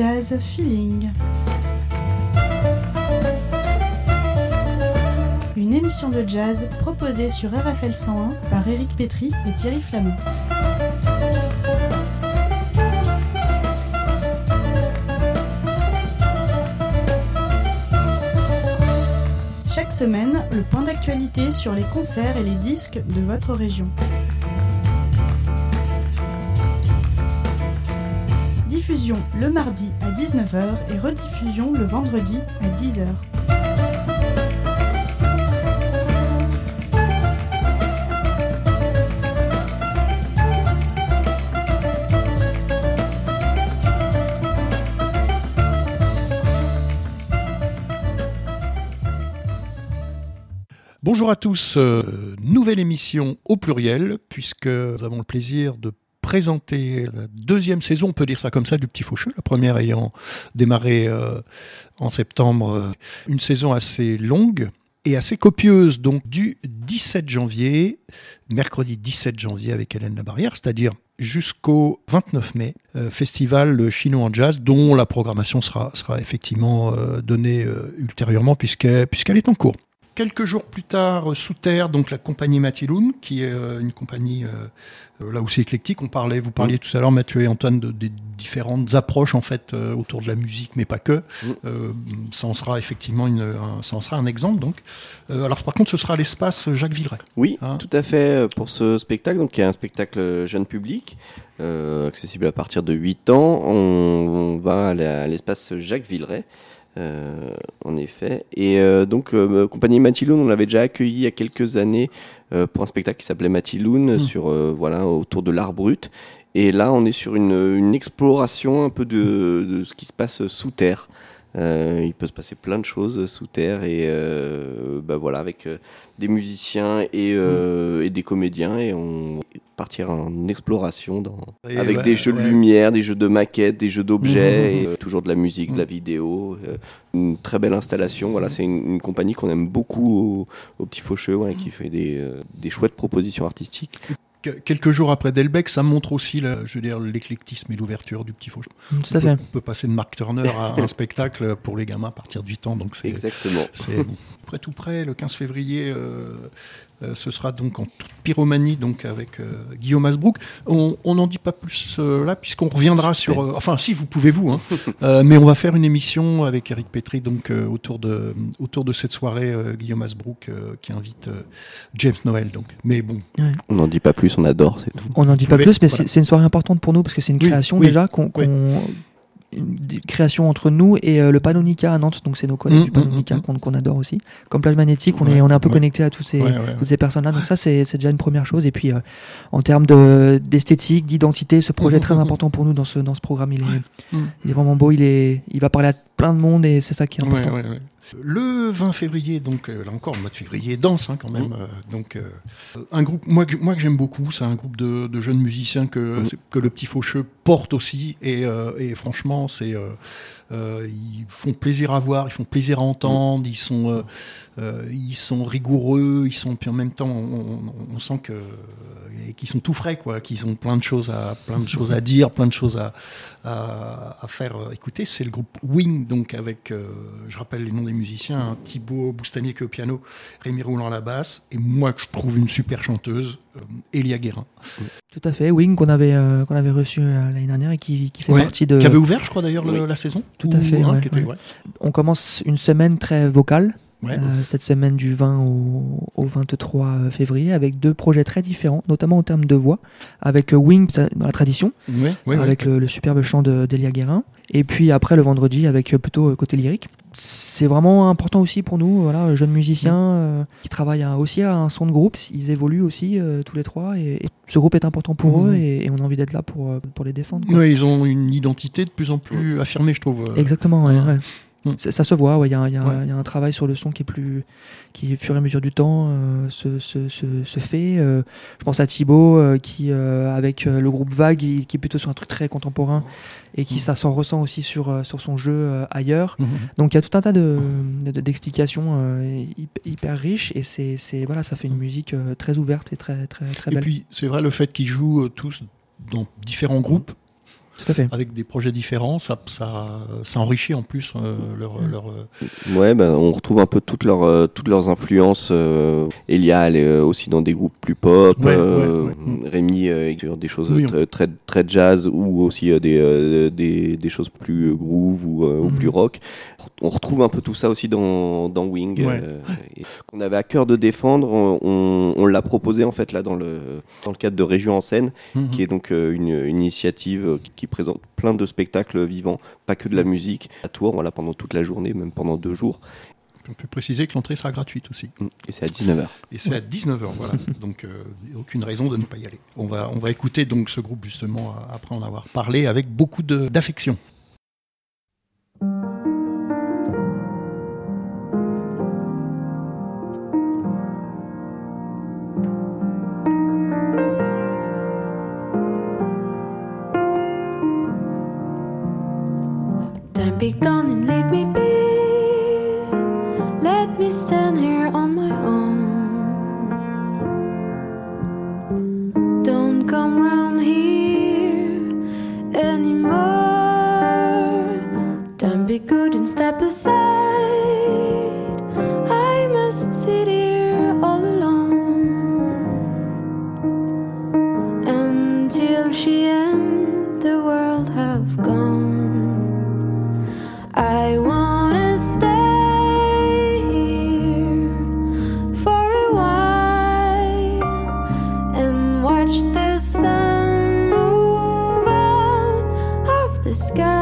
Jazz Feeling. Une émission de jazz proposée sur RFL 101 par Éric Pétry et Thierry Flamand. Chaque semaine, le point d'actualité sur les concerts et les disques de votre région. Le mardi à 19h et rediffusion le vendredi à 10h. Bonjour à tous, euh, nouvelle émission au pluriel, puisque nous avons le plaisir de présenter la deuxième saison, on peut dire ça comme ça, du Petit Faucheux, la première ayant démarré euh, en septembre, euh, une saison assez longue et assez copieuse, donc du 17 janvier, mercredi 17 janvier avec Hélène Labarrière, c'est-à-dire jusqu'au 29 mai, euh, festival chinois en jazz, dont la programmation sera, effectivement donnée ultérieurement puisqu'elle est en cours. Quelques jours plus tard, sous terre, donc la compagnie Matiloun, qui est une compagnie là aussi éclectique. On parlait, vous parliez tout à l'heure, Mathieu et Antoine, de, des différentes approches en fait autour de la musique, mais pas que. Euh, ça en sera effectivement une, un, ça en sera un exemple. Donc, euh, alors par contre, ce sera l'espace Jacques Villeray. Oui, Hein tout à fait pour ce spectacle, donc qui est un spectacle jeune public, euh, accessible à partir de 8 ans. On, on va à l'espace Jacques Villeray. Euh, en effet. Et euh, donc, euh, compagnie Matiloun, on l'avait déjà accueilli il y a quelques années pour un spectacle qui s'appelait Matiloun, Mm. sur voilà autour de l'art brut. Et là, on est sur une, une exploration un peu de, de ce qui se passe sous terre. Euh, il peut se passer plein de choses sous terre et euh, bah voilà avec euh, des musiciens et, euh, et des comédiens et on partira en exploration dans, avec des jeux ouais. de lumière, des jeux de maquettes, des jeux d'objets, Mhm. et, toujours de la musique, de la vidéo, euh, une très belle installation. Voilà, c'est une, une compagnie qu'on aime beaucoup au, au Petit Faucheux, ouais, qui fait des, des chouettes propositions artistiques. Que- Quelques jours après Delbecq, ça montre aussi, la- je veux dire, l'éclectisme et l'ouverture du Petit Faucheux. Tout à on, fait. peut, on peut passer de Mark Turner à un spectacle pour les gamins à partir de 8 ans, donc c'est Exactement. C'est bon. Près tout près, le 15 février, euh, ce sera donc en toute pyromanie, donc avec euh, Guillaume Asbrook. On on n'en dit pas plus euh, là, puisqu'on reviendra sur. euh, enfin, si vous pouvez vous, hein. Euh, mais on va faire une émission avec Eric Petri, donc euh, autour de autour de cette soirée euh, Guillaume Asbrook euh, qui invite euh, James Noël. Donc, mais bon, On n'en dit pas plus, on adore, c'est tout. On n'en dit pas pouvez- plus, mais voilà. c'est- une soirée importante pour nous parce que c'est une création oui, déjà qu'on. oui. qu'on- une création entre nous et euh, le Panonica à Nantes, donc c'est nos collègues Mm, du Panonica mm, mm, qu'on adore aussi. Comme plage magnétique, on, Ouais, est, on est un peu ouais. connecté à toutes ces, Ouais, toutes ces personnes-là, donc ça c'est déjà une première chose. Et puis euh, en termes de- d'esthétique, d'identité, ce projet est très important pour nous dans ce, dans ce programme. Il est, il est vraiment beau, il, est, il va parler à plein de monde et c'est ça qui est important. Le 20 février, donc euh, là encore, le mois de février danse hein, quand même. euh, donc euh, un groupe, moi, que- moi que j'aime beaucoup, c'est un groupe de, de jeunes musiciens que, c'est- que le petit Faucheux porte aussi. Et, et franchement, c'est euh, ils font plaisir à voir, ils font plaisir à entendre, ils sont euh, euh, ils sont rigoureux, ils sont puis en même temps on, sent que qu'ils sont tout frais quoi, qu'ils ont plein de choses à plein de choses à dire, plein de choses à à, faire écouter. C'est le groupe Wing donc avec je rappelle les noms des musiciens hein, Thibaut Boustanier qui est au piano, Rémi Roulant à la basse et moi que je trouve une super chanteuse Elia Guérin Tout à fait, Wing qu'on avait, euh, qu'on avait reçu euh, l'année dernière et qui, qui fait Ouais, partie de. qui avait ouvert je crois d'ailleurs Oui. la saison. Tout à fait, hein, ouais, qui était- ouais. ouais. On commence une semaine très vocale. Euh, cette semaine du 20 au, au 23 février avec deux projets très différents, notamment en termes de voix, avec euh, Wing dans la tradition, avec Le, le superbe chant de d'Elia Guérin, et puis après le vendredi avec euh, plutôt euh, côté lyrique. C'est vraiment important aussi pour nous, voilà, jeunes musiciens euh, qui travaillent à- aussi à un son de groupe, ils évoluent aussi euh, tous les trois, et, et ce groupe est important pour Mhm. eux, et, et on a envie d'être là pour, euh, pour les défendre. quoi. Ouais, ils ont une identité de plus en plus affirmée, je trouve. Exactement, ouais, ouais. Mm. Ça, ça se voit, ouais, il y, y Ouais. il y a un travail sur le son qui est plus, qui au fur et à mesure du temps euh, se, se, se, se fait. euh, je pense à Thibaut euh, qui, avec le groupe Vague, il- qui est plutôt sur un truc très contemporain et qui Mm. ça s'en ressent aussi sur, sur son jeu ailleurs. Mhm. Donc il y a tout un tas de, de- d'explications hyp- hyper riches et c'est, voilà, ça fait une musique euh, très ouverte et très très très Et belle. puis, c'est vrai, le fait qu'ils jouent tous dans différents groupes, Tout à fait. avec des projets différents, ça, ça, ça enrichit en plus euh, leur, leur, euh, Ouais, ben, on retrouve un peu toutes leurs, euh, toutes leurs influences. euh, Elia, elle est aussi dans des groupes plus pop. Ouais, euh, ouais, ouais. Rémi, euh, sur des choses Oui, on- très, très, jazz ou aussi euh, des, euh, des, des choses plus groove ou, euh, ou Mhm. plus rock. On retrouve un peu tout ça aussi dans, dans Wing, euh, qu'on avait à cœur de défendre. On, on l'a proposé en fait là dans le, dans le cadre de Région en scène, Mhm. qui est donc euh, une, une initiative qui, qui présente plein de spectacles vivants, pas que de la musique, à Tours, voilà, pendant toute la journée, même pendant deux jours. On peut préciser que l'entrée sera gratuite aussi. Et c'est à 19h. Et c'est à 19h, voilà. Donc, euh, aucune raison de ne pas y aller. On va, on va écouter donc ce groupe, justement, euh, après en avoir parlé, avec beaucoup d'affection. Be gone and leave me be. Let me stand here on my own. Don't come round here anymore. Don't be good and step aside. I must sit sky.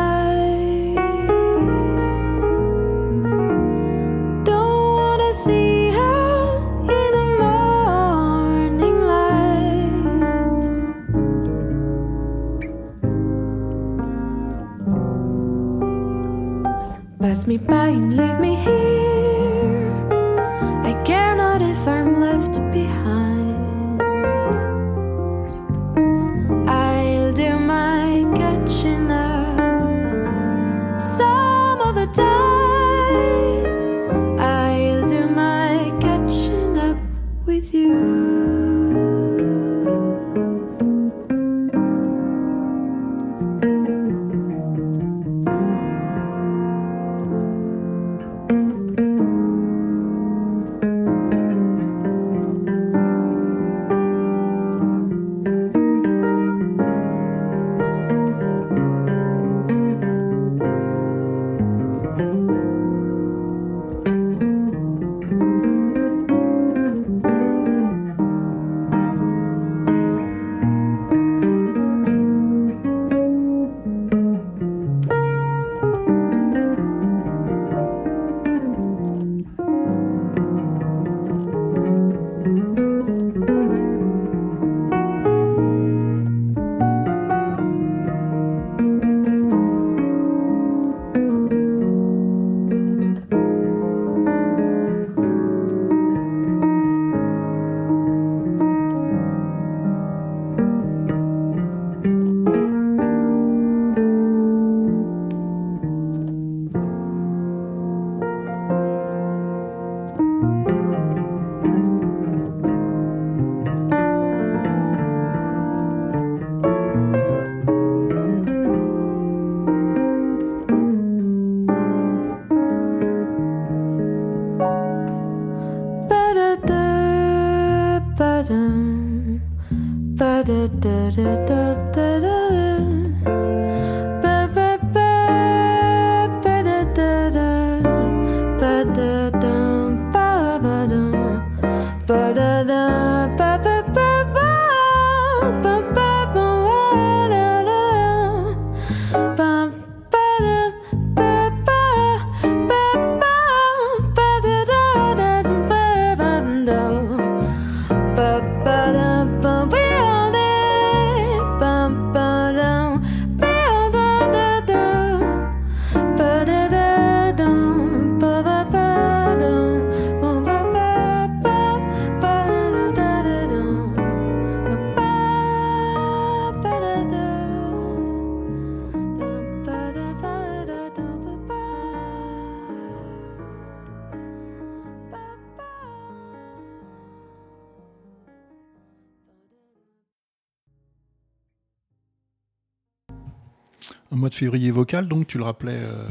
Vocal, donc tu le rappelais, euh,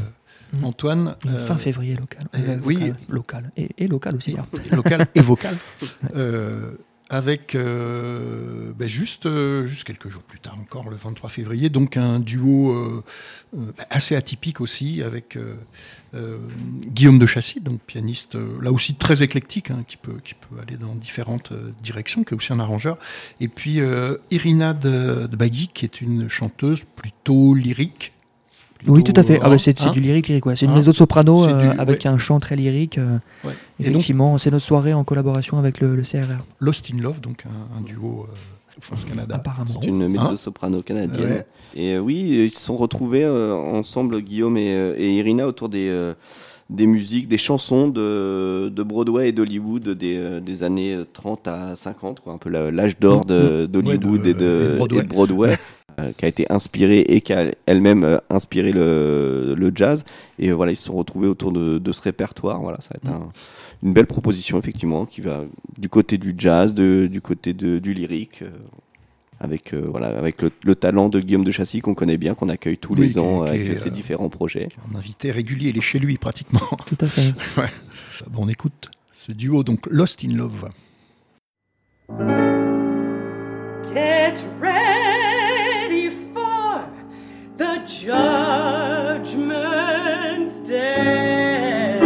Mhm. Antoine. euh, Fin février local. euh, oui. vocal, local. Et, et local aussi. hein. local et vocal, euh, avec ben juste, juste quelques jours plus tard encore, le 23 février, donc un duo assez atypique aussi, avec Guillaume de Chassis, donc pianiste là aussi très éclectique, hein, qui, peut, qui peut aller dans différentes directions, qui est aussi un arrangeur, et puis Irina de, de Bagui, qui est une chanteuse plutôt lyrique. Oui, tout à fait. Ah bah, c'est hein, du lyrique lyrique. Ouais. C'est une Hein mezzo-soprano C'est du- euh, avec ouais. un chant très lyrique. euh, Ouais. Effectivement, c'est notre soirée en collaboration avec le, le CRR, Lost in Love, donc un, un duo euh, France-Canada. apparemment. C'est une Hein mezzo-soprano canadienne. Ouais. Et euh, oui, ils se sont retrouvés euh, ensemble, Guillaume et, euh, et Irina, autour des, euh, des musiques, des chansons de, de Broadway et d'Hollywood des, euh, des années 30 à 50, quoi, un peu l'âge d'or de- d'Hollywood Ouais, et, de- de, et de Broadway. et de Broadway, qui a été inspiré et qui a elle-même euh, inspiré le, le jazz. Et euh, voilà, ils se sont retrouvés autour de, de ce répertoire. Voilà, ça va être Mm. un- une belle proposition, effectivement, qui va du côté du jazz, de- du côté de- du lyrique. euh, avec euh, voilà avec le, le talent de Guillaume de Chassis qu'on connaît bien qu'on accueille tous Oui, les est- ans avec est, ses euh, différents projets Un invité régulier, il est chez lui pratiquement. Tout à fait. Bon, on écoute ce duo, donc Lost in Love. Get ready the judgment day.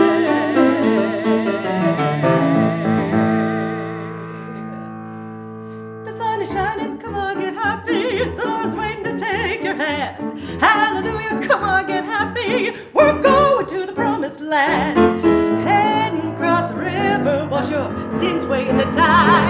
The sun is shining, come on, get happy. The Lord's waiting to take your hand. Hallelujah, come on, get happy. We're going to the promised land. Heading across the river, wash your sins away in the tide.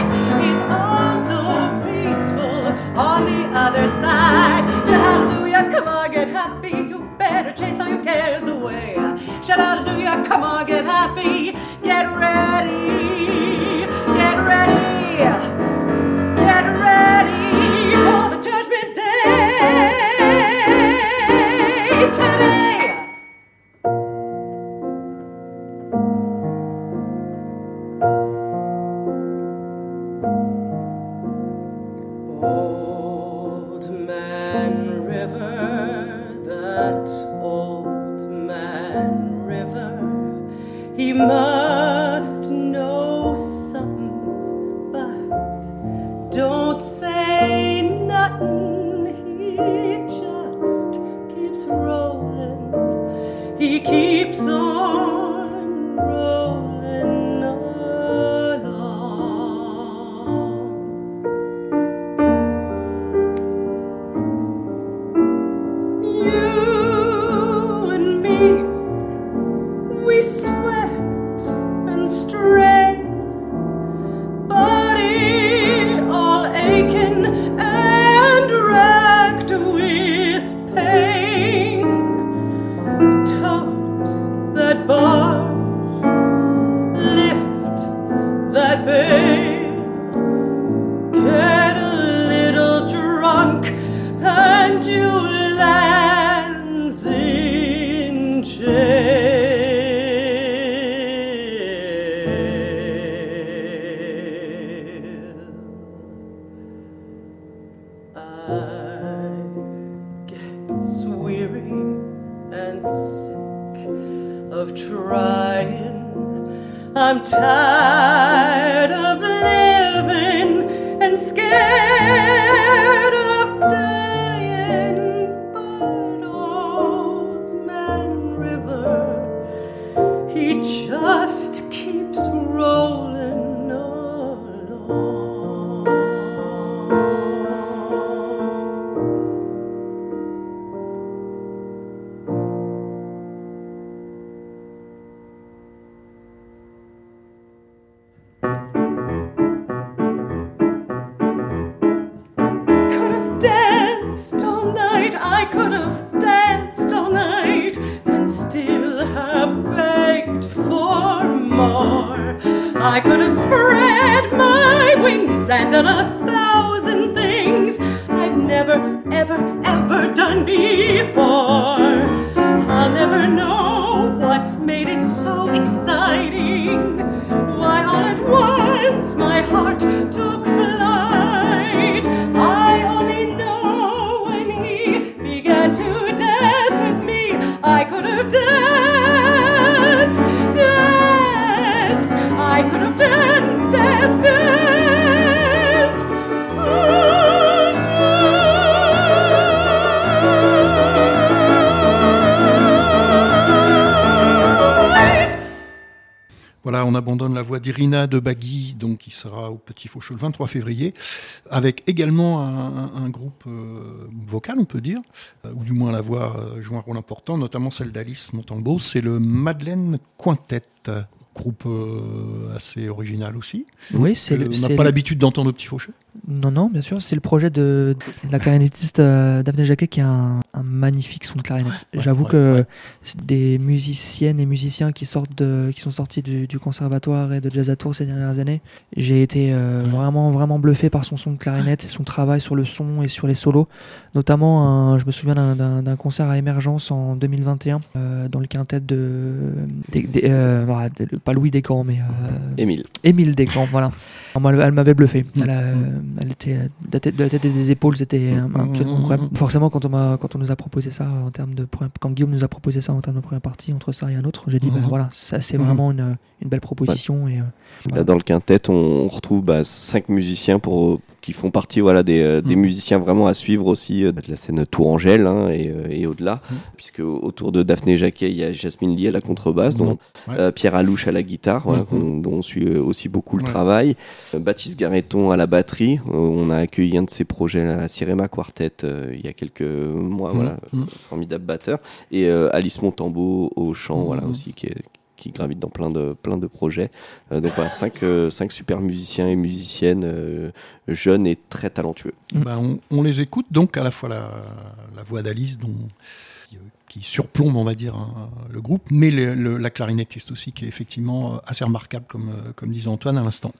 Voilà, on abandonne la voix d'Irina de Bagui, donc qui sera au Petit Faucheux le 23 février, avec également un, un- un groupe euh, vocal, on peut dire, euh, ou du moins la voix euh, joue un rôle important, notamment celle d'Alice Montalbo. C'est le Madeleine Quintet, groupe assez original aussi. Oui, c'est le. on n'a pas le- l'habitude d'entendre au Petit Faucheux. Non, non, bien sûr, c'est le projet de la clarinettiste euh, Daphné Jacquet qui a un, un magnifique son de clarinette. Ouais, J'avoue ouais, que ouais. c'est des musiciennes et musiciens qui sortent de, qui sont sortis du, du conservatoire et de jazz à Tours ces dernières années. J'ai été euh, vraiment, vraiment bluffé par son son de clarinette et son travail sur le son et sur les solos. Notamment, un- je me souviens d'un- concert à Émergence en 2021 euh, dans le quintet de, des- des- euh, de- pas Louis Descamps, mais Émile. Émile Descamps, voilà. Elle, m'avait bluffé. Mm. Elle, a- elle était de la, tête, de la tête et des épaules, c'était un- un- Mm. incroyable. Forcément, quand on, m'a- quand on nous a proposé ça en termes de première- quand Guillaume nous a proposé ça en termes de première partie entre ça et un autre, j'ai dit bah, voilà, ça c'est vraiment une, une belle proposition et euh, Là, dans le quintet, on, on retrouve bah, cinq musiciens pour, qui font partie voilà, des, euh, des Mm. musiciens vraiment à suivre aussi euh, de la scène Tourangelle hein, et, et au-delà, Mm. puisque autour de Daphné Jacquet, il y a Jasmine Lee à la contrebasse, dont, Ouais. euh, Pierre Alouche à la guitare, voilà, Mm. dont on suit aussi beaucoup le Ouais. travail, Baptiste Garreton à la batterie. On a accueilli un de ses projets à Cirema Quartet il y a quelques mois, Mm. voilà, Mm. formidable batteur, et Alice Montambeau au chant, Mm. voilà aussi qui est qui gravite dans plein de plein de projets. Euh, donc voilà, cinq, euh, cinq super musiciens et musiciennes euh, jeunes et très talentueux. Ben, on, les écoute donc à la fois la, voix d'Alice dont qui, surplombe on va dire hein, le groupe, mais la clarinettiste aussi qui est effectivement assez remarquable comme comme disait Antoine à l'instant.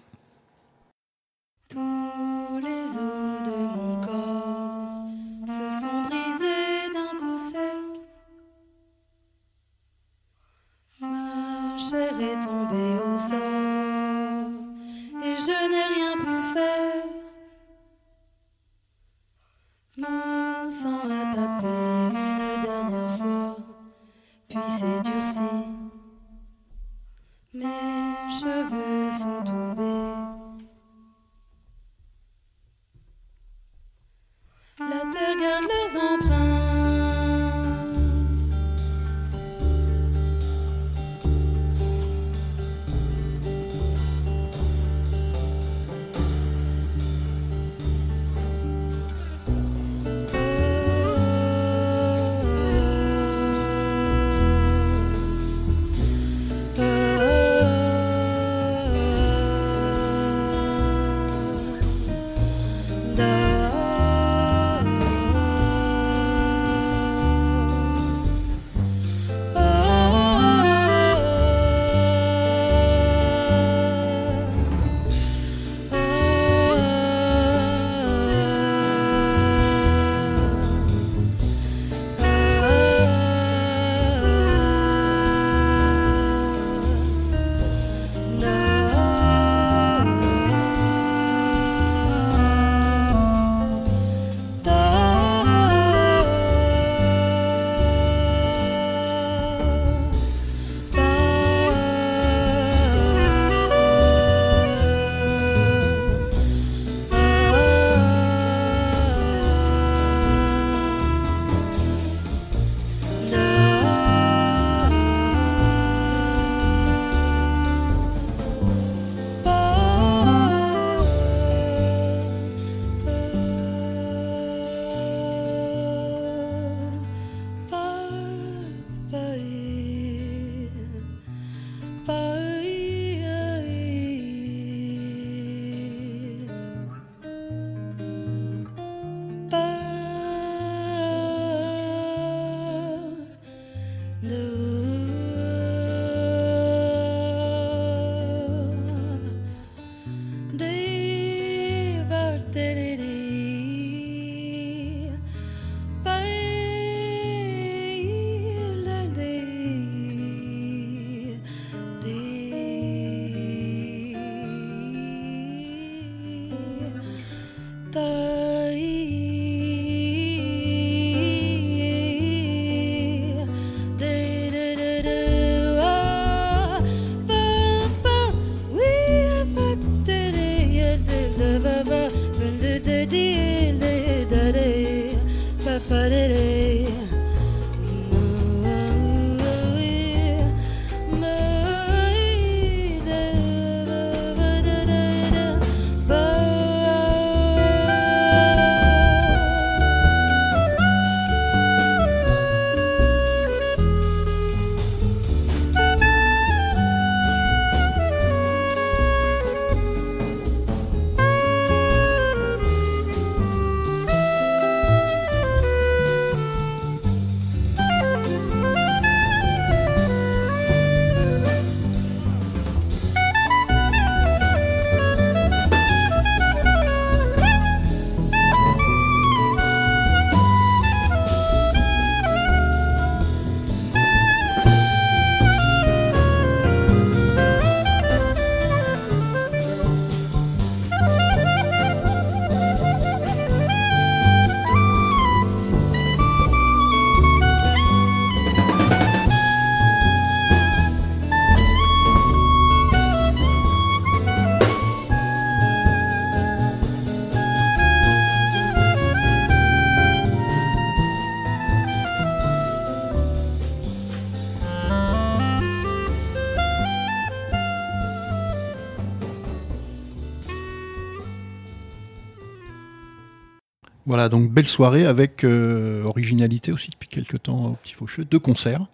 Voilà, donc belle soirée avec euh, originalité aussi depuis quelques temps au Petit Faucheux, deux concerts.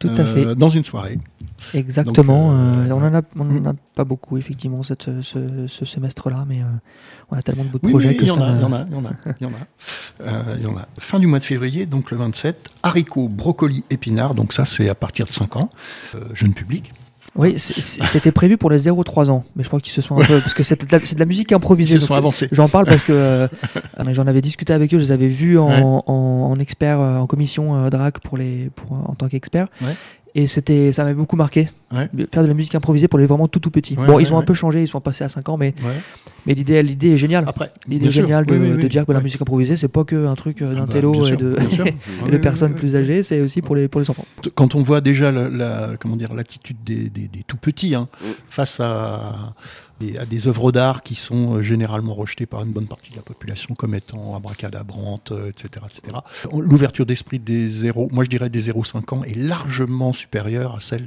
Tout à fait. euh, Dans une soirée. Exactement. Donc, euh, on en a, on en mm. a pas beaucoup effectivement cette, ce, ce semestre-là, mais euh, on a tellement de beaux Oui, projets que il y, en ça. a, il y en a, il y en a, il y en a. Il y en a. Fin du mois de février, donc le 27, haricots, brocolis, épinards, donc ça c'est à partir de 5 ans, jeune public. Oui, c'était prévu pour les 0-3 ans, mais je crois qu'ils se sont un peu parce que c'est de, de la musique improvisée. Ils se sont avancés. J'en parle parce que euh, euh, j'en avais discuté avec eux, je les avais vus en, Ouais. en, en expert, euh, en commission euh, DRAC pour les, pour, en tant qu'expert. Ouais. Et c'était, ça m'avait beaucoup marqué. Ouais. de Faire de la musique improvisée pour les vraiment tout tout petits. Ouais, bon, ouais, ils ont un peu changé, ils sont passés à 5 ans, mais, Ouais. mais l'idée, l'idée est géniale. Après, L'idée est géniale de, Oui, oui, de oui. dire que la musique improvisée, c'est pas que un truc euh, Ah d'un bah, télo et de, et de personnes plus âgées, c'est aussi pour les, pour les enfants. Quand on voit déjà la, la- comment dire l'attitude des, des, des tout petits hein, Mm. face à, des- à des œuvres d'art qui sont euh, généralement rejetées par une bonne partie de la population comme étant abracadabrantes, euh, etc., etc. L'ouverture d'esprit des 0, moi je dirais des 0,5 ans est largement supérieure à celle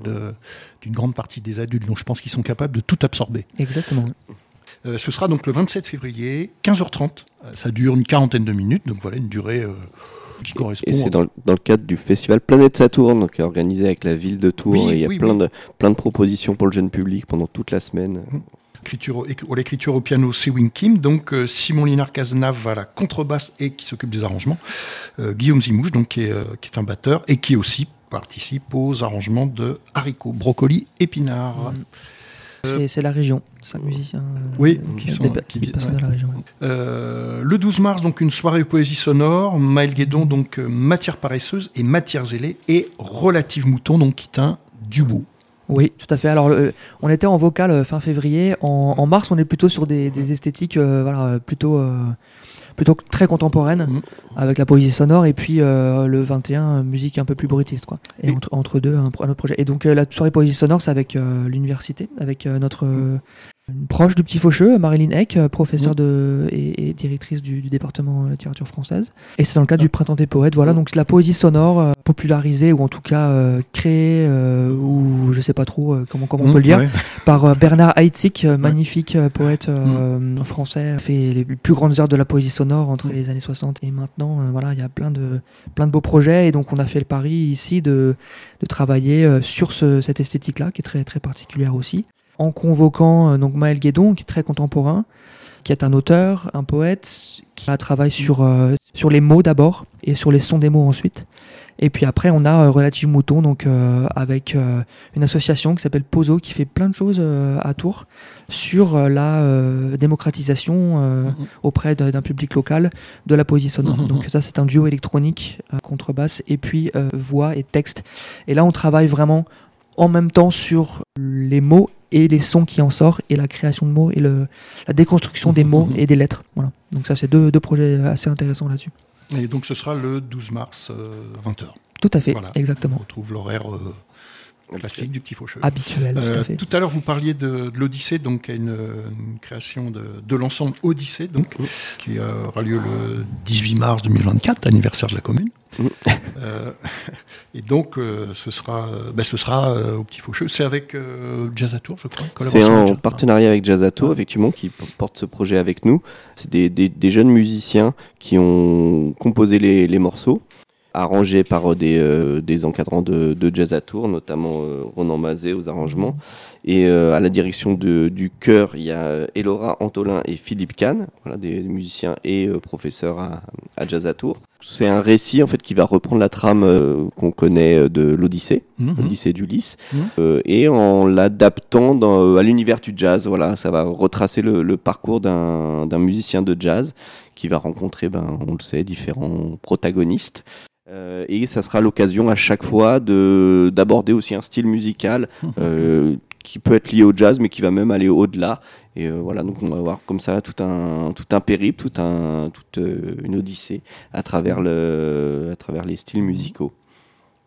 d'une grande partie des adultes. Donc je pense qu'ils sont capables de tout absorber. Exactement. Euh, ce sera donc le 27 février, 15h30. Euh, ça dure une quarantaine de minutes, donc voilà une durée euh, qui correspond. Et c'est dans, le- dans le cadre du festival Planète Saturne, donc, qui est organisé avec la ville de Tours. Oui, et il y a oui, plein, oui. De, plein de propositions pour le jeune public pendant toute la semaine. Écriture, l'écriture au piano, c'est Wing Kim. Donc euh, Simon Linard Cazenave à la contrebasse et qui s'occupe des arrangements. Euh, Guillaume Zimouche, donc qui est, euh, qui est un batteur et qui aussi participe aux arrangements de haricots, brocolis, épinards. Mm. C'est la région, cinq musiciens. Oui, euh, qui des sont- pe- qui des viennent, personnes ouais. de la région. ouais. Euh, le 12 mars, donc une soirée poésie sonore. Maël Guédon, donc matière paresseuse et matière zélée et relative mouton, donc qui est un duo. Oui, tout à fait. Alors, on était en vocal euh, fin février. En, en mars, on est plutôt sur des, des esthétiques euh, voilà, euh, plutôt, plutôt très contemporaines, Mhm. avec la poésie sonore, et puis euh, le 21, euh, musique un peu plus brutiste. Quoi. Et, Et- entre, entre deux, un, autre projet. Et donc, euh, la soirée poésie sonore, c'est avec euh, l'université, avec notre. une proche du Petit Faucheux, Marilyn Eck, euh, professeure de, et, et directrice du, du département de littérature française. Et c'est dans le cadre du Printemps des poètes. Voilà, donc c'est la poésie sonore euh, popularisée, ou en tout cas euh, créée, euh, ou je sais pas trop euh, comment, comment on peut le dire, Ouais. par Bernard Heitzig, magnifique poète euh, français, fait les plus grandes heures de la poésie sonore entre les années 60 et maintenant. Voilà, il y a plein de, plein de beaux projets et donc on a fait le pari ici de, de travailler euh, sur ce- cette esthétique-là qui est très, très particulière aussi, en convoquant euh, donc Maël Guédon, qui est très contemporain, qui est un auteur, un poète, qui a sur, euh, sur les mots d'abord et sur les sons des mots ensuite. Et puis après, on a euh, Relative Mouton, donc euh, avec euh, une association qui s'appelle Pozo, qui fait plein de choses euh, à Tours sur la démocratisation Mhm. auprès d'un public local de la poésie sonore. Mhm. Donc ça, c'est un duo électronique, contrebasse et puis voix et texte. Et là, on travaille vraiment en même temps sur les mots et les sons qui en sortent et la création de mots et le, la déconstruction des mots Mhm. et des lettres. Voilà. Donc ça, c'est deux, deux projets assez intéressants là-dessus. Et donc ce sera le 12 mars, 20h. Tout à fait, Voilà. exactement. On retrouve l'horaire euh, classique du petit faucheux. Habituel, tout Euh, à fait. tout à l'heure, vous parliez de, de l'Odyssée, donc une, une création de, de l'ensemble Odyssée, donc, Mm. qui euh, aura lieu le 18 mars 2024, anniversaire de la commune. Mm. Euh, et donc, euh, ce sera, euh, ben, ce sera euh, au Petit Faucheux. C'est avec euh, Jazz à Tour, je crois. C'est en partenariat avec Jazz Ato, Ouais. effectivement, qui porte ce projet avec nous. C'est des, des- des jeunes musiciens qui ont composé les, les morceaux, arrangés par euh, des, euh, encadrants de, de Jazz à Tour, notamment euh, Ronan Mazet aux arrangements. Et euh, à la direction du chœur, il y a Elora Antolin et Philippe Kahn, des, musiciens et professeurs à, à Jazz à Tour. C'est un récit en fait qui va reprendre la trame euh, qu'on connaît euh, de l'Odyssée. Mhm. Odyssée d'Ulysse, Mhm. euh, et en l'adaptant dans- à l'univers du jazz. Voilà, ça va retracer le, le parcours d'un d'un musicien de jazz qui va rencontrer, ben, on le sait, différents protagonistes. Euh, et ça sera l'occasion à chaque fois de d'aborder aussi un style musical euh, qui peut être lié au jazz, mais qui va même aller au-delà. Et euh, voilà, donc on va voir comme ça tout un tout un périple, toute euh, une odyssée à travers les styles musicaux.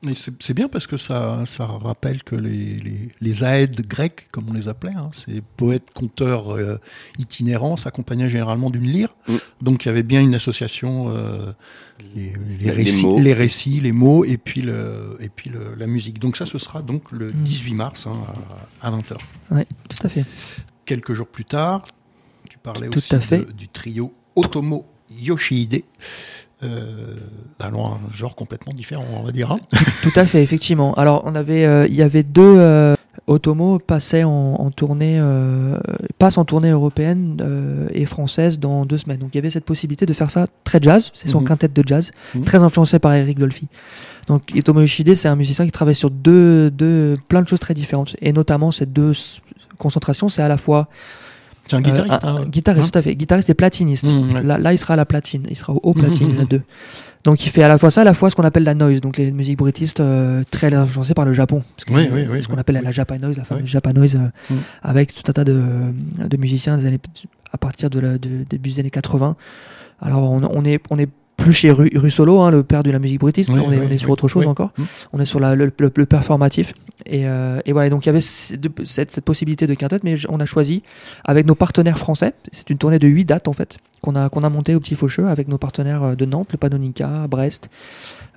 Et c'est c'est bien parce que ça, ça rappelle que les, les, les aèdes grecs, comme on les appelait, hein, ces poètes, conteurs euh, itinérants, s'accompagnaient généralement d'une lyre. Mm. Donc il y avait bien une association, euh, les, récits, les récits, les mots, et puis, le, et puis le- la musique. Donc ça, ce sera donc le Mm. 18 mars hein, à, 20h. Ouais, tout à fait. Quelques jours plus tard, tu parlais Tout aussi à fait. de- du trio Otomo Yoshihide. Euh, un genre complètement différent, on va dire. hein. Tout à fait, effectivement. Alors, on avait, euh, il y avait deux. Euh, Otomo passait en, en tournée, euh, passe en tournée européenne et française dans deux semaines. Donc, il y avait cette possibilité de faire ça très jazz. C'est son Mhm. quintet de jazz, Mhm. très influencé par Eric Dolphy. Donc, Otomo Yoshide, c'est un musicien qui travaille sur deux, deux, plein de choses très différentes. Et notamment, ces deux concentrations, c'est à la fois C'est un euh, guitariste. un- hein. un guitariste, Hein tout à fait. Guitariste et platiniste. Mmh, ouais. là, là, il sera à la platine. Il sera au haut Mhm, platine, mhm. les deux. Donc, il fait à la fois ça, à la fois ce qu'on appelle la noise. Donc, les musiques bruitistes euh, très influencées par le Japon. Que, Oui, euh, oui, oui, Ce qu'on appelle la Japanoise, la fameuse. Japanoise, euh, Mhm. avec tout un tas de, de musiciens des années, à partir de la, de- début des années 80. Alors, on, on est, on est plus chez Ru- Russolo, hein, le père de la musique brutiste. Oui, on est, oui, on est sur oui, autre chose encore. Mhm. On est sur la- le, le- le performatif. Et, euh, et voilà, donc il y avait cette, cette possibilité de quintette, mais on a choisi avec nos partenaires français. C'est une tournée de 8 dates en fait qu'on a, qu'on a monté au Petit Faucheux avec nos partenaires euh, de Nantes, le Panonica, Brest,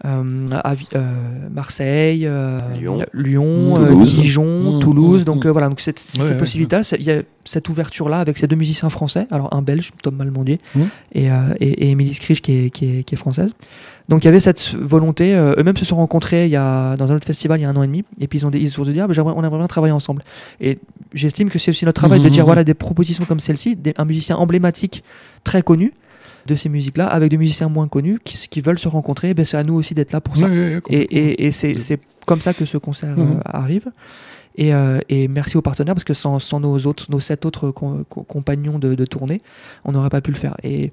euh, euh, Marseille, euh, Lyon. Lyon, Toulouse. Dijon, Mmh, Toulouse. mmh, Donc mmh. euh, voilà, donc cette, cette Ouais, ouais, possibilité, il y a cette ouverture-là avec ces deux musiciens français. Alors un Belge, Tom Malmondier, Mmh. et, euh, et, et Émilie qui est, qui, est, qui est française. Donc il y avait cette volonté. euh, Eux-mêmes se sont rencontrés il y a, dans un autre festival il y a un an et demi, et puis ils ont, des- ils se sont dit ah, ben, on aimerait bien travailler ensemble. Et j'estime que c'est aussi notre travail de Mhm, dire voilà des propositions comme celle-ci, un musicien emblématique, très connu de ces musiques-là, avec des musiciens moins connus qui, qui veulent se rencontrer. Ben, c'est à nous aussi d'être là pour ça. Oui, oui, oui, Et, et, et c'est, comme ça que ce concert euh, Mhm. arrive. Et, euh, et merci aux partenaires parce que sans, sans nos autres, nos sept autres com- com- compagnons de, de tournée, on n'aurait pas pu le faire. Et,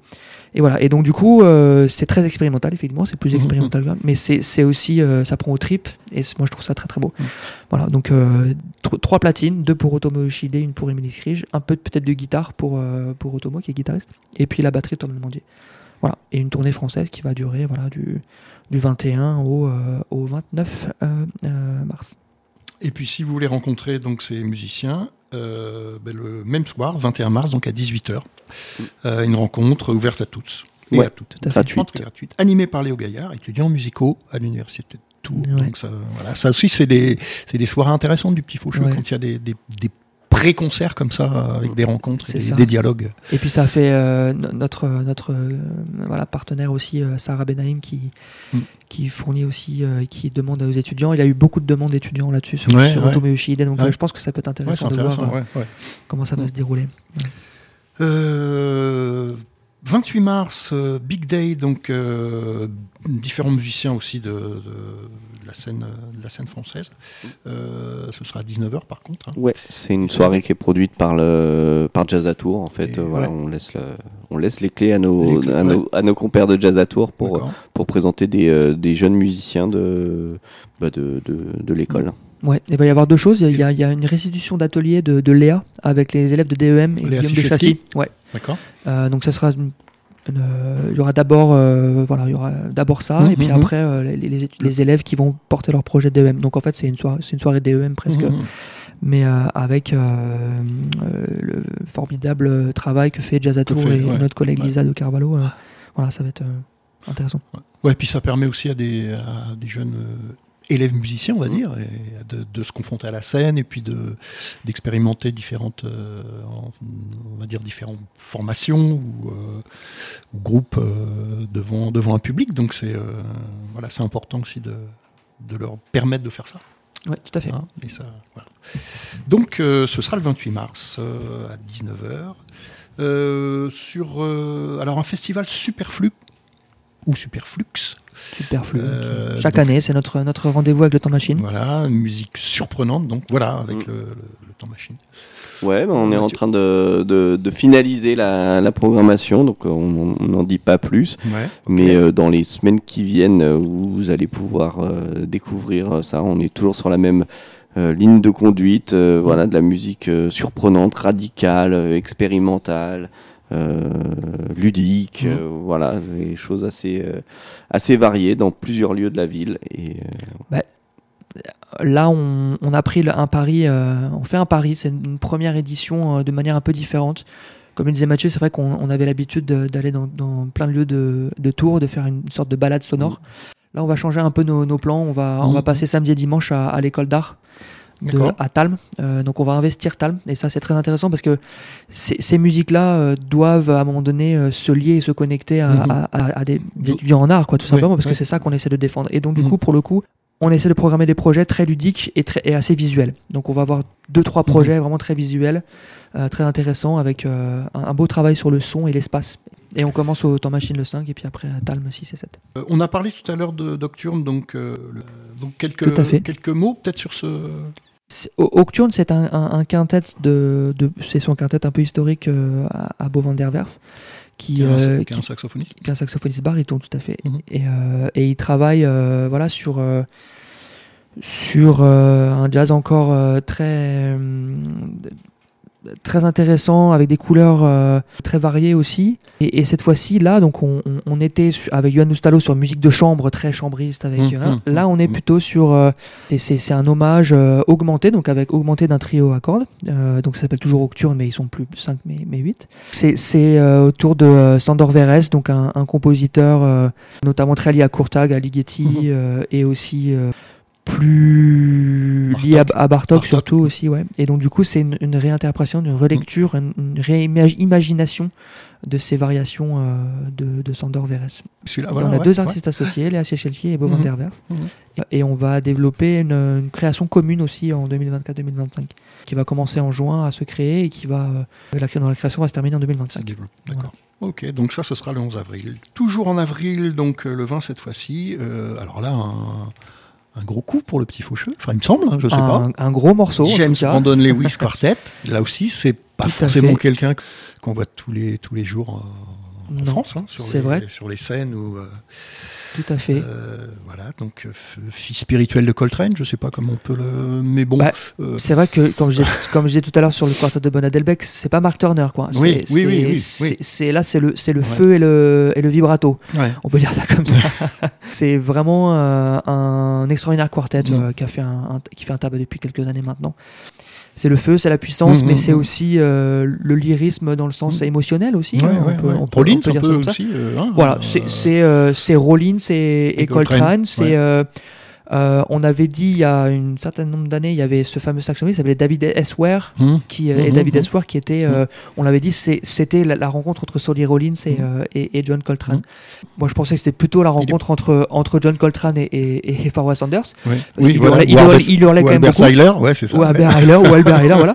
et voilà. Et donc du coup, euh, c'est très expérimental. Effectivement, c'est plus Mhm. expérimental, que ça, mais c'est, aussi, euh, ça prend au trip. Et moi, je trouve ça très très beau. Mhm. Voilà. Donc tr- trois platines, deux pour Otomo Yoshide, une pour Emily Scrige, un peu peut-être de guitare pour pour Otomo qui est guitariste, et puis la batterie de Tom Lemondier. Voilà. Et une tournée française qui va durer voilà du du 21 au, euh, au 29 euh, euh, mars. Et puis si vous voulez rencontrer donc ces musiciens, euh, ben, le même soir, 21 mars, donc à 18h, euh, une rencontre ouverte à toutes. Et Ouais, à toutes. Gratuite. Gratuite. Animée par Léo Gaillard, étudiant musicaux à l'université de Tours. Ouais. Donc ça, voilà, ça aussi, c'est des, des soirées intéressantes du Petit Faucheux Ouais. quand il y a des, des, des pré-concerts comme ça, avec des rencontres et des, dialogues. Et puis ça a fait euh, no- notre notre euh, voilà partenaire aussi euh, Sarah Benaïm qui Mm. qui fournit aussi euh, qui demande aux étudiants. Il a eu beaucoup de demandes d'étudiants là-dessus sur, Ouais, sur ouais. Yoshihide, donc Ouais. euh, je pense que ça peut être intéressant de voir euh, comment ça va Mm. se dérouler. Euh, 28 mars, euh, Big Day, donc euh, différents musiciens aussi de, de- de la scène, de la scène française. Euh, ce sera à 19h par contre. hein. Ouais, c'est une soirée qui est produite par le par Jazz à Tour en fait. Euh, voilà, ouais. on laisse le, on laisse les clés à nos clés, à, ouais. nos, à nos compères de Jazz à Tour pour pour présenter des, euh, des jeunes musiciens de bah, de, de, de l'école. Ouais, il va y avoir deux choses. Il y a, il y a une restitution d'atelier de, de Léa avec les élèves de DEM et Léa Guillaume de. Châssis. Ouais. D'accord. Euh, donc ça sera une- euh, il y aura d'abord euh, voilà il y aura d'abord ça Mhm, et puis mhm. après euh, les, les étu- les élèves qui vont porter leur projet DEM donc en fait c'est une soirée c'est une soirée DEM presque Mhm. mais euh, avec euh, euh, le formidable travail que fait Jazz à Que Tour fait, et ouais. notre collègue Ouais. Lisa de Carvalho voilà ça va être intéressant Ouais, puis ça permet aussi à des, à des jeunes élèves musiciens, on va Mhm. dire, et de, de se confronter à la scène et puis de d'expérimenter différentes, euh, on va dire différentes formations ou, euh, ou groupes euh, devant devant un public. Donc c'est voilà, c'est important aussi de de leur permettre de faire ça. ouais tout à fait Hein, et ça, voilà. Donc, ce sera le 28 mars à 19h. Euh, sur alors un festival Superflux ou Superflux. Superflu Euh, chaque donc- année c'est notre notre rendez-vous avec le temps machine Voilà, une musique surprenante. Donc voilà, avec Mm. le, le- le temps machine. Ouais, bah, on est en train de, de, de finaliser la, la programmation, donc euh, on n'en dit pas plus. Ouais. Mais euh, dans les semaines qui viennent, vous allez pouvoir euh, découvrir ça. On est toujours sur la même euh, ligne de conduite, euh, voilà, de la musique euh, surprenante, radicale, expérimentale, euh, ludique, Mhm. euh, voilà, des choses assez euh, assez variées dans plusieurs lieux de la ville. Et euh, là on, on a pris un pari on fait un pari c'est une, première édition de manière un peu différente comme le disait Mathieu c'est vrai qu'on on avait l'habitude de- d'aller dans, dans plein de lieux de, de tours de faire une sorte de balade sonore là on va changer un peu nos, nos plans on va, on va Mhm. passer samedi et dimanche à, à l'école d'art de, à Talm. Euh, donc on va investir Talm et ça c'est très intéressant parce que ces, musiques-là euh, doivent à un moment donné euh, se lier et se connecter à, Mhm. à- à- à des, étudiants en art, quoi, tout Oui, simplement, parce oui. que c'est ça qu'on essaie de défendre. Et donc du Mhm. coup, pour le coup, on essaie de programmer des projets très ludiques et, très, et assez visuels. Donc on va avoir deux trois Mhm. projets vraiment très visuels, très intéressants avec un, un beau travail sur le son et l'espace. Et on commence au temps machine le 5 et puis après à Talm 6 et 7. Euh, on a parlé tout à l'heure de Nocturne, donc, euh, donc quelques, quelques mots peut-être sur ce. C'est- O- Octurne, c'est un, un, un quintet de, de c'est son quintet un peu historique euh, à, à Beau van der Werf, qui, qui est un, euh, qui est un saxophoniste. qui est un saxophoniste baryton tout à fait Mhm. et, euh, et il travaille euh, voilà sur euh, sur euh, un jazz encore très très intéressant avec des couleurs euh, très variées aussi. Et, et cette fois-ci là donc on, on- on était avec Johan Ustalo sur musique de chambre très chambriste avec hein. mhm, là on est plutôt sur euh, c'est- un hommage euh, augmenté donc avec augmenté d'un trio à cordes. Euh, donc ça s'appelle toujours Octurne mais ils sont plus 5 mais, mais 8 c'est autour de Sandor Veres donc un, un compositeur notamment très lié à Courtag à Ligeti et aussi plus Bartok. lié à, à Bartok, Bartok. surtout aussi ouais et donc du coup c'est une, une réinterprétation une relecture une, une réimagination de ces variations euh, de, de Sandor Et voilà, on a ouais, deux ouais. artistes associés Léa Secheltier et Bob Werf Mhm. et on va développer une, une création commune aussi en 2024-2025 qui va commencer en juin à se créer et qui va euh, la, dans la création va se terminer en Ça 2025 développe, D'accord. Ok, donc ça, ce sera le 11 avril. Toujours en avril, donc euh, le 20 cette fois-ci. Euh, alors là, un, un gros coup pour le petit faucheux. Enfin, il me semble, hein, je sais pas. un, gros morceau James. Brandon Lewis Quartet. Là aussi, c'est pas Tout forcément quelqu'un qu'on voit tous les, tous les jours en, France, hein, sur, c'est les, vrai. sur les scènes où. Tout à fait euh, voilà, donc euh, fils spirituel de Coltrane, je sais pas comment on peut le. Mais bon. Bah, euh, C'est vrai que, comme j'ai comme je disais tout à l'heure sur le quartet de Bonadelbeck, c'est pas Mark Turner, quoi. Oui, oui, oui, oui, là, c'est le, c'est le Ouais. feu et le, et le vibrato. ouais. On peut dire ça comme ça. c'est vraiment euh, un extraordinaire quartet Mm. qui, a fait un, un- qui fait un tabac depuis quelques années maintenant. C'est le feu, c'est la puissance, Mm, mais mm, c'est mm. aussi euh, le lyrisme dans le sens Mm. émotionnel aussi. Ouais, hein, ouais, on peut, ouais. on peut- Rollins, on peut un dire ça peu ça. aussi. euh, hein, Voilà, euh, c'est c'est euh, c'est Rollins et, et et Coltrane. C'est ouais. Euh, on avait dit il y a une certaine nombre d'années, il y avait ce fameux saxophoniste qui s'appelait David S. Ware, hum, qui euh, et Mhm, David mhm. S. Ware qui était, euh, on l'avait dit, c'était la, la rencontre entre Solly Rollins et, euh, et, et John Coltrane. Moi, je pensais que c'était plutôt la Il rencontre entre entre John Coltrane et, et, et Farwah Sanders. Parce qu'il voilà, hurlait, il hurlait- il hurlait ou quand même beaucoup. Tyler, ouais, c'est ça. Ou. Albert Heiler, ou Albert Heiler, voilà.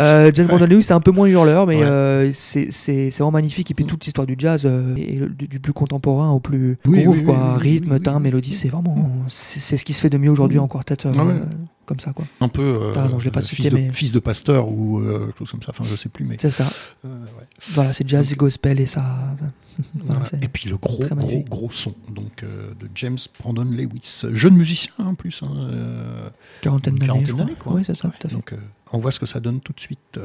Euh, James Brandon Lewis, c'est un peu moins hurleur, mais Ouais. euh, c'est c'est- c'est vraiment magnifique. Et puis toute l'histoire du jazz, euh, et du, du plus contemporain au plus Oui, groove, oui, quoi. oui, oui, rythme, oui, oui, oui. mélodie, c'est vraiment c'est c'est ce qui se fait de mieux aujourd'hui Mm. en quartet, euh, Ah ouais. comme ça, quoi. un peu euh, T'as raison, je l'ai pas fils, cité, de, mais- fils de pasteur ou euh, quelque chose comme ça. Enfin, je sais plus, mais C'est ça. ouais. Voilà, c'est jazz, Donc- gospel et ça. Voilà, Voilà. c'est- Et puis le gros, gros, magnifique. gros son donc euh, de James Brandon Lewis, jeune musicien en plus. Hein, euh, quarantaine d'années. quarantaine je crois. d'années, quoi. Oui, c'est ça, Ouais, tout à fait. Donc, euh, on voit ce que ça donne tout de suite.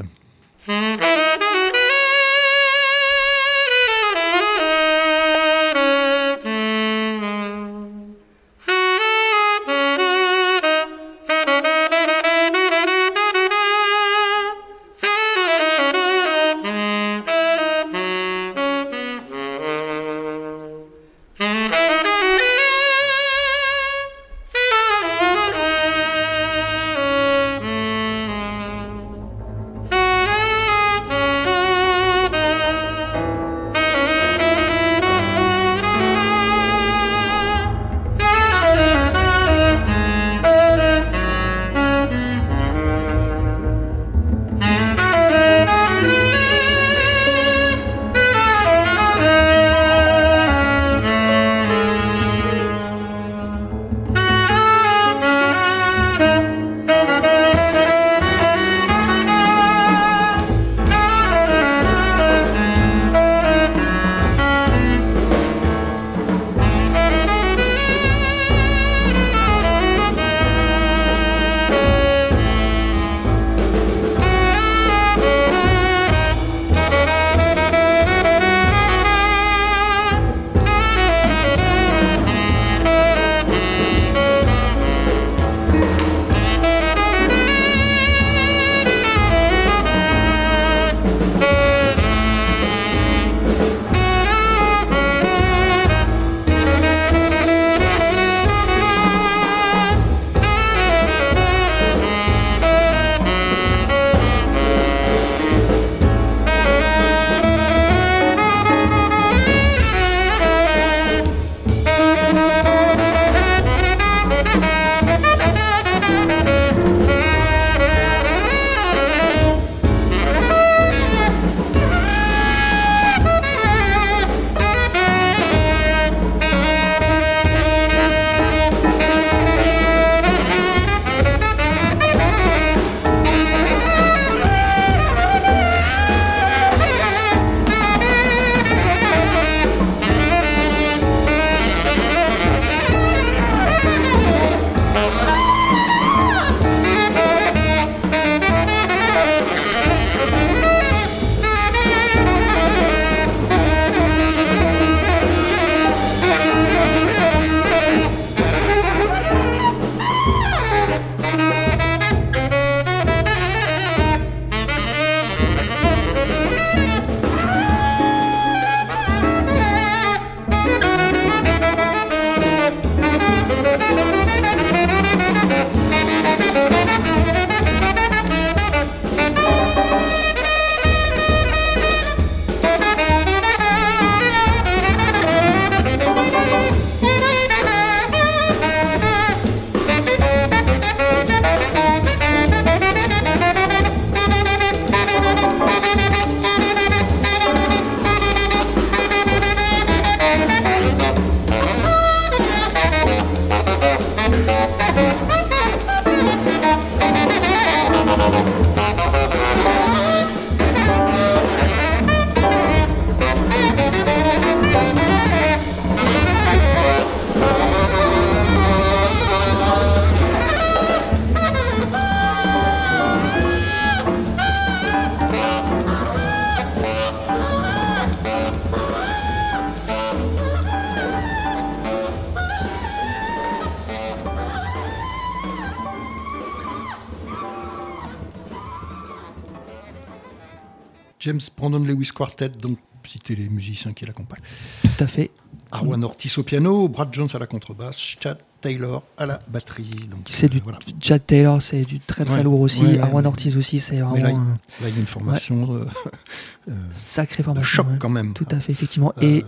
James Brandon Lewis Quartet, donc citer les musiciens qui l'accompagnent. Tout à fait. Arwan Ortiz au piano, Brad Jones à la contrebasse, Chad Taylor à la batterie. Donc, C'est euh, du voilà. Chad Taylor, c'est du très très Ouais, lourd aussi. ouais, Arwan ouais. Ortiz aussi, c'est vraiment là, il- un Là, il y a une formation euh, sacré de formation. choc ouais. quand même. Tout à fait, effectivement. Euh, Et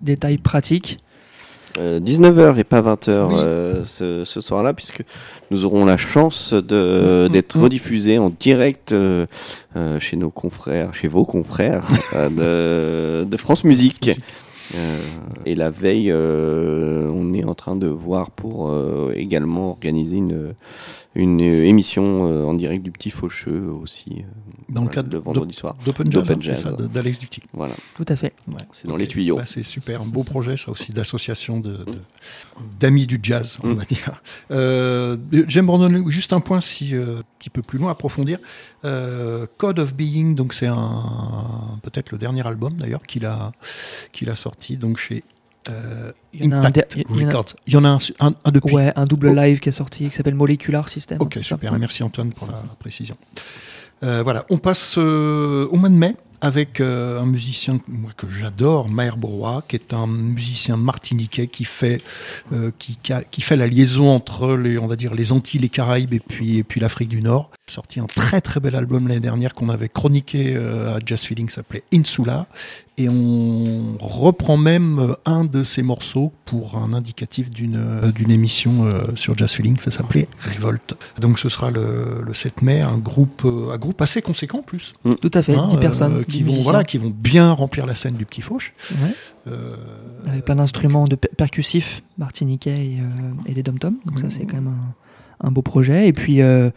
détail pratique, Euh, 19h et pas 20h Oui. euh, ce, ce soir-là, puisque nous aurons la chance de- Mm, d'être mm. rediffusés en direct euh, euh, chez nos confrères, chez vos confrères euh, de, de France Musique. Euh, et la veille, euh, on est en train de voir pour euh, également organiser une, une émission euh, en direct du Petit Faucheux aussi, euh, dans le cadre de vendredi soir. d'Open Jazz, hein, c'est Jazz. d'Alex Duty. Voilà, tout à fait. Ouais. c'est dans les tuyaux. Bah, c'est super, un beau projet, ça aussi, d'association de, de- d'amis du jazz, on Mm. va dire. Euh, J'aime Brandon, juste un point, si euh, un petit peu plus loin, approfondir. Euh, Code of Being, donc c'est un peut-être le dernier album d'ailleurs qu'il a qu'il a sorti donc chez euh, Il y en a un Impact der- il y en a- Records. Il y en a un, un, un depuis. Ouais, un double Oh. live qui est sorti qui s'appelle Molecular System. Ok, super. Merci Antoine pour la précision. Euh, voilà, on passe euh, au mois de mai avec euh, un musicien moi, que j'adore, Maher Bourrois, qui est un musicien martiniquais qui fait euh, qui, fait la liaison entre les on va dire les Antilles, les Caraïbes et puis et puis l'Afrique du Nord. Sorti un très très bel album l'année dernière qu'on avait chroniqué euh, à Jazz Feeling, qui s'appelait Insula, et on reprend même un de ses morceaux pour un indicatif d'une d'une émission sur Jazz Feeling qui s'appelait Revolt. Donc ce sera le, le 7 mai, un groupe, un groupe assez conséquent en plus. Tout à fait, hein, 10 euh, personnes. Qui 10 vont voilà, qui vont bien remplir la scène du Petit Fauche. Ouais. Euh, Avec plein d'instruments de per- percussifs martiniquais et, euh, et des dom-toms. Donc ça, c'est quand même un, un beau projet. Et puis euh,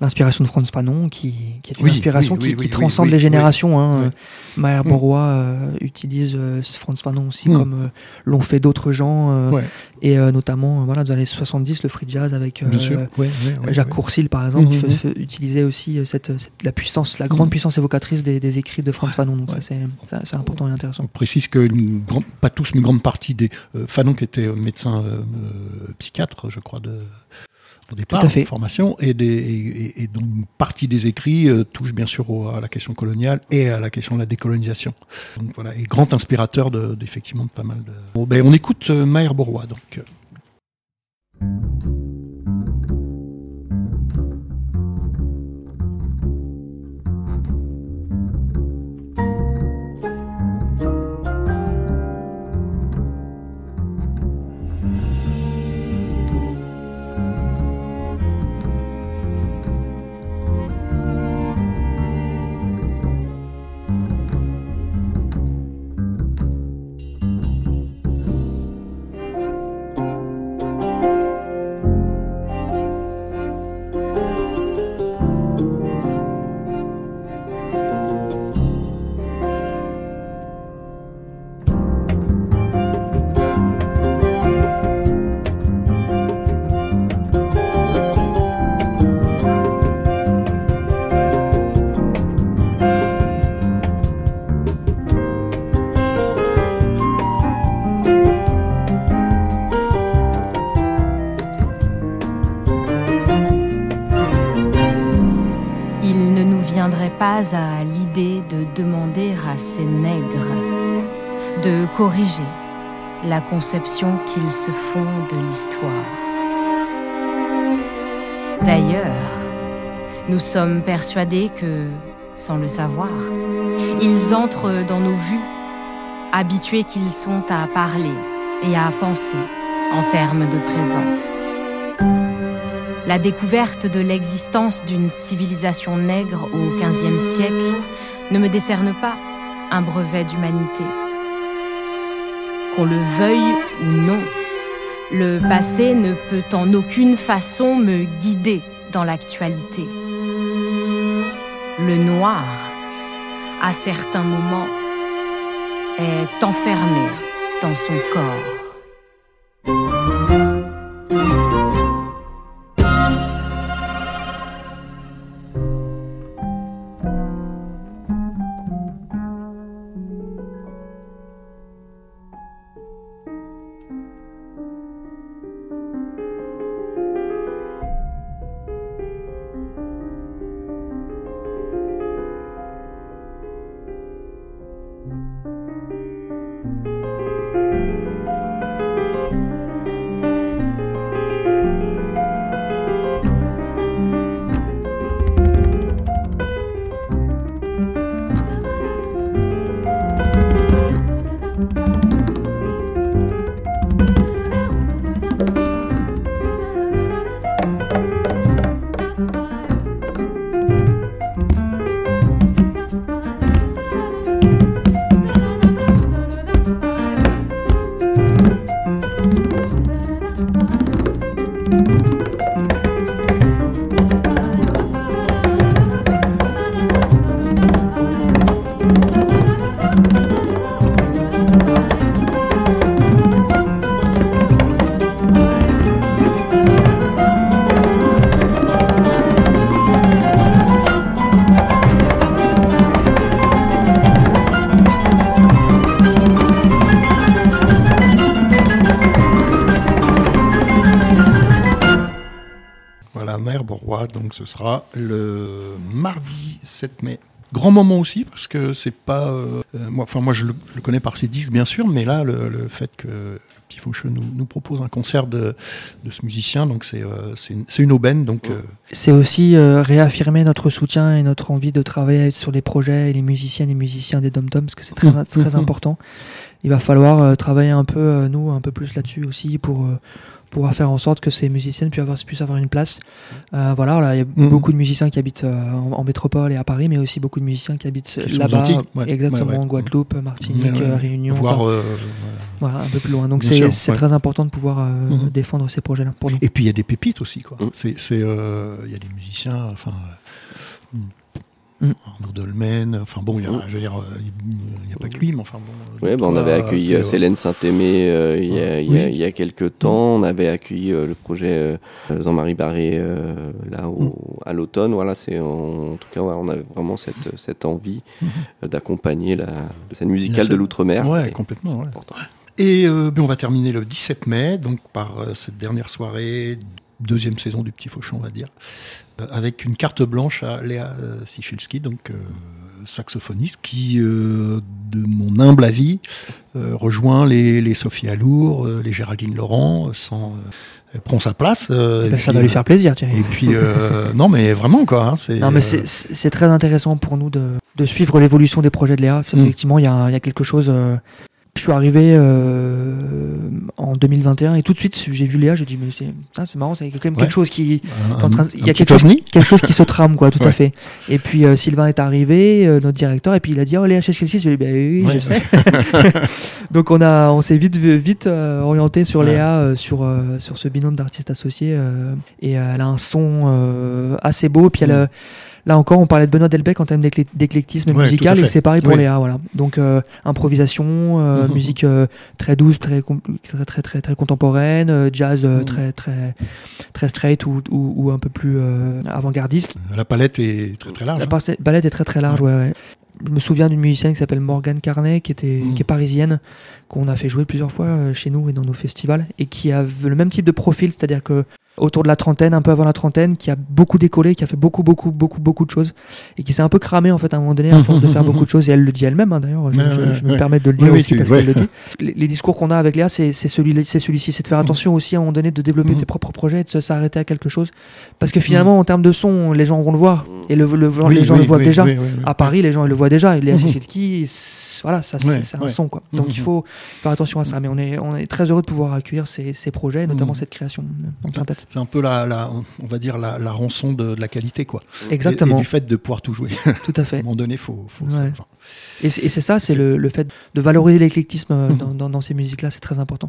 l'inspiration de Franz Fanon, qui, qui est une Oui, inspiration oui, qui, oui, qui oui, transcende les générations. Hein. Maher Mm. Euh, utilise euh, Franz Fanon aussi, Mm. comme euh, l'ont fait d'autres gens. Ouais. Et notamment, voilà, dans les années 70, le free jazz avec. Ouais, ouais, Jacques. Courcil, par exemple, qui mhm. fait- utilisait aussi cette, cette- la puissance, la grande puissance évocatrice des, des écrits de Franz Fanon. Donc ça, c'est important et intéressant. On précise que une pas tous, mais une grande partie des Fanon qui était médecin psychiatre, je crois, de, au départ, fait. formation, et, des, et, et- donc une partie des écrits euh, touche bien sûr au- à la question coloniale et à la question de la décolonisation. Donc voilà, et grand inspirateur de, d'effectivement de pas mal de. Bon, ben, on écoute euh, Maher Bourrois donc. L'idée de demander à ces nègres de corriger la conception qu'ils se font de l'histoire. D'ailleurs, nous sommes persuadés que, sans le savoir, ils entrent dans nos vues, habitués qu'ils sont à parler et à penser en termes de présent. La découverte de l'existence d'une civilisation nègre au XVe siècle ne me décerne pas un brevet d'humanité. Qu'on le veuille ou non, le passé ne peut en aucune façon me guider dans l'actualité. Le noir, à certains moments, est enfermé dans son corps. Ce sera le mardi 7 mai. Grand moment aussi parce que c'est pas euh, euh, moi enfin moi je le, je le connais par ses disques bien sûr mais là le, le fait que Petit Faucheux nous, nous propose un concert de, de ce musicien donc c'est euh, une, aubaine donc euh, C'est aussi réaffirmer notre soutien et notre envie de travailler sur les projets et les musiciennes et musiciens des Dom Dom parce que c'est très, très important. Il va falloir travailler un peu, nous, un peu plus là-dessus aussi pour pouvoir faire en sorte que ces musiciennes puissent avoir, puissent avoir une place. Euh, voilà, là, il y a Mhm. beaucoup de musiciens qui habitent euh, en, en métropole et à Paris, mais aussi beaucoup de musiciens qui habitent là-bas, ouais. exactement, Ouais, ouais. en Guadeloupe, Martinique, Ouais, ouais. euh, Réunion, voir enfin, euh, voilà, un peu plus loin. Donc c'est très important de pouvoir euh, Mhm. défendre ces projets-là pour nous. Et puis il y a des pépites aussi, quoi. Mm. Euh, il y a des musiciens, enfin, euh, Mm. Arnaud Dolmen, enfin bon, il y a, Mm. euh, n'y a pas que lui, mais enfin bon. Ouais, bah, on avait accueilli euh, Célène Saint-Aimé euh, il, y a, il, y a, Oui. il y a quelques temps. On avait accueilli euh, le projet euh, Jean-Marie Barré euh, là au, à l'automne. Voilà, c'est en, en tout cas, ouais, on avait vraiment cette, cette envie Mhm. euh, d'accompagner la la scène musicale de l'outre-mer. Ouais, Et complètement. ouais. Et euh, ben, on va terminer le 17 mai, donc par euh, cette dernière soirée, deuxième saison du Petit Fauchon, on va dire, avec une carte blanche à Léa euh, Sichilski, donc euh, saxophoniste, qui, euh, de mon humble avis, euh, rejoint les, les Sophie Alour, euh, les Géraldine Laurent, sans, prend sa place. Eh ben, ça puis, va lui faire plaisir, Thierry. Et puis, non, mais vraiment, quoi. hein, c'est, Non, mais c'est- très intéressant pour nous de, de suivre l'évolution des projets de Léa. Mm. Effectivement, il y, a, il y a quelque chose. Je suis arrivé euh, en 2021 et tout de suite j'ai vu Léa, je me dis mais c'est ça, c'est marrant, c'est quand même Ouais. quelque chose qui un, en train de- il y a quelque chose, quelque chose qui se trame quoi, tout à fait. Et puis euh, Sylvain est arrivé, euh, notre directeur, et puis il a dit oh Léa chez Chelsea, je lui ai dit bah oui, Ouais. je sais. Donc on a on s'est vite vite euh, orienté sur. Léa sur sur ce binôme d'artistes associés et elle a un son assez beau puis elle Là encore, on parlait de Benoît Delbecq en termes d'éclectisme Ouais, musical et c'est pareil pour Oui. Léa. Voilà. Donc euh, improvisation, euh, Mhm. musique euh, très douce, très, très très très très contemporaine, jazz Mhm. très très très straight ou, ou, ou un peu plus avant-gardiste. La palette est très très large. La hein. palette est très très large. Ouais. ouais. Je me souviens d'une musicienne qui s'appelle Morgane Carnet, qui était Mhm. qui est parisienne, qu'on a fait jouer plusieurs fois euh, chez nous et dans nos festivals, et qui a le même type de profil, c'est-à-dire que autour de la trentaine, un peu avant la trentaine, qui a beaucoup décollé, qui a fait beaucoup, beaucoup, beaucoup, beaucoup de choses, et qui s'est un peu cramé en fait à un moment donné à force de faire beaucoup de choses. Et elle le dit elle-même, hein, d'ailleurs. Je, Ouais, je- ouais, je me ouais. permets de le dire oui, aussi parce qu'elle le dit. Les, les discours qu'on a avec Léa, c'est c'est celui, c'est celui-ci, c'est de faire attention aussi à un moment donné de développer Mhm. tes propres projets, et de s'arrêter à quelque chose, parce que finalement, en termes de son, les gens vont le voir, et le, le- Oui, les gens le voient déjà. À Paris, les gens ils le voient déjà. Léa Mhm. Sichelski, c'est- voilà, ça, c'est un son quoi. Donc il faut faire attention à ça. Mais on est, on est très heureux de pouvoir accueillir ces, ces projets, notamment Mhm. cette création en quintette. C'est un peu la, la- on va dire la, la rançon de, de la qualité, quoi. Et- Exactement, Et, du fait de pouvoir tout jouer. tout à À un fait. moment donné, faut. faut Ouais. enfin, Et c'est et ça, c'est le, le fait de valoriser l'éclectisme euh, Mhm. dans, dans- dans ces musiques-là, c'est très important.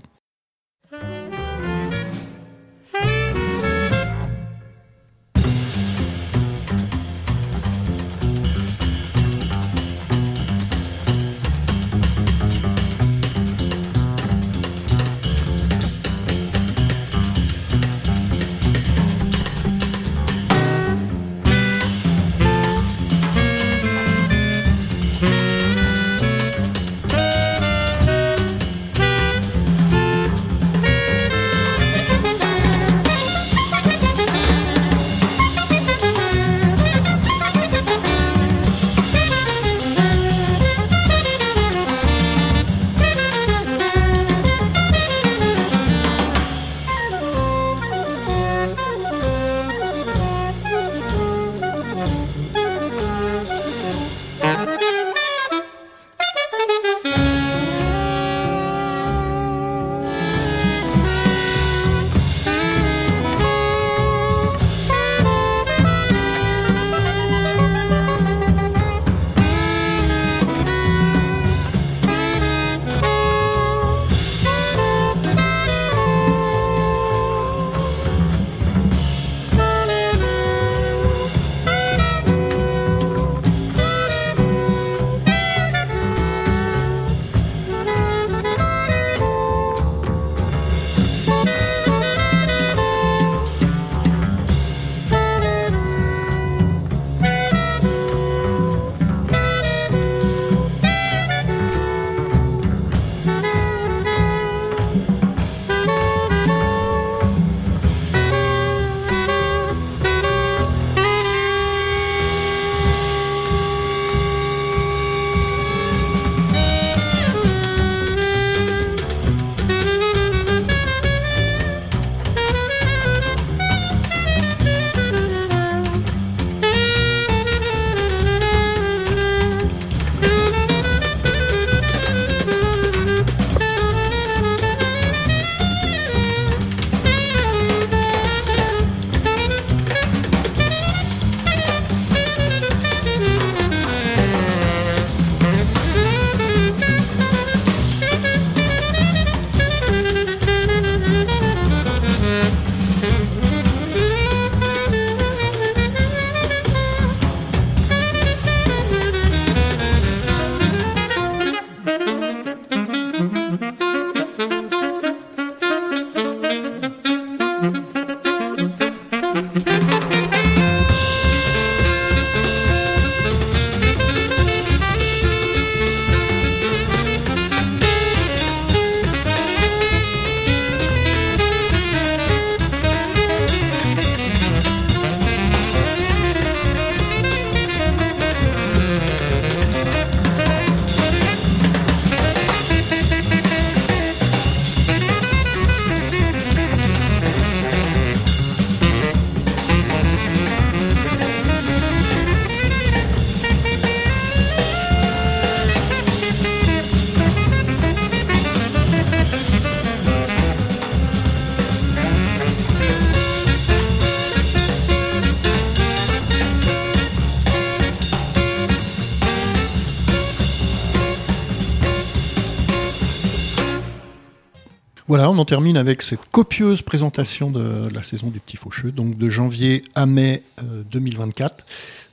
Voilà, on en termine avec cette copieuse présentation de la saison du Petit Faucheux, donc de janvier à mai euh, 2024.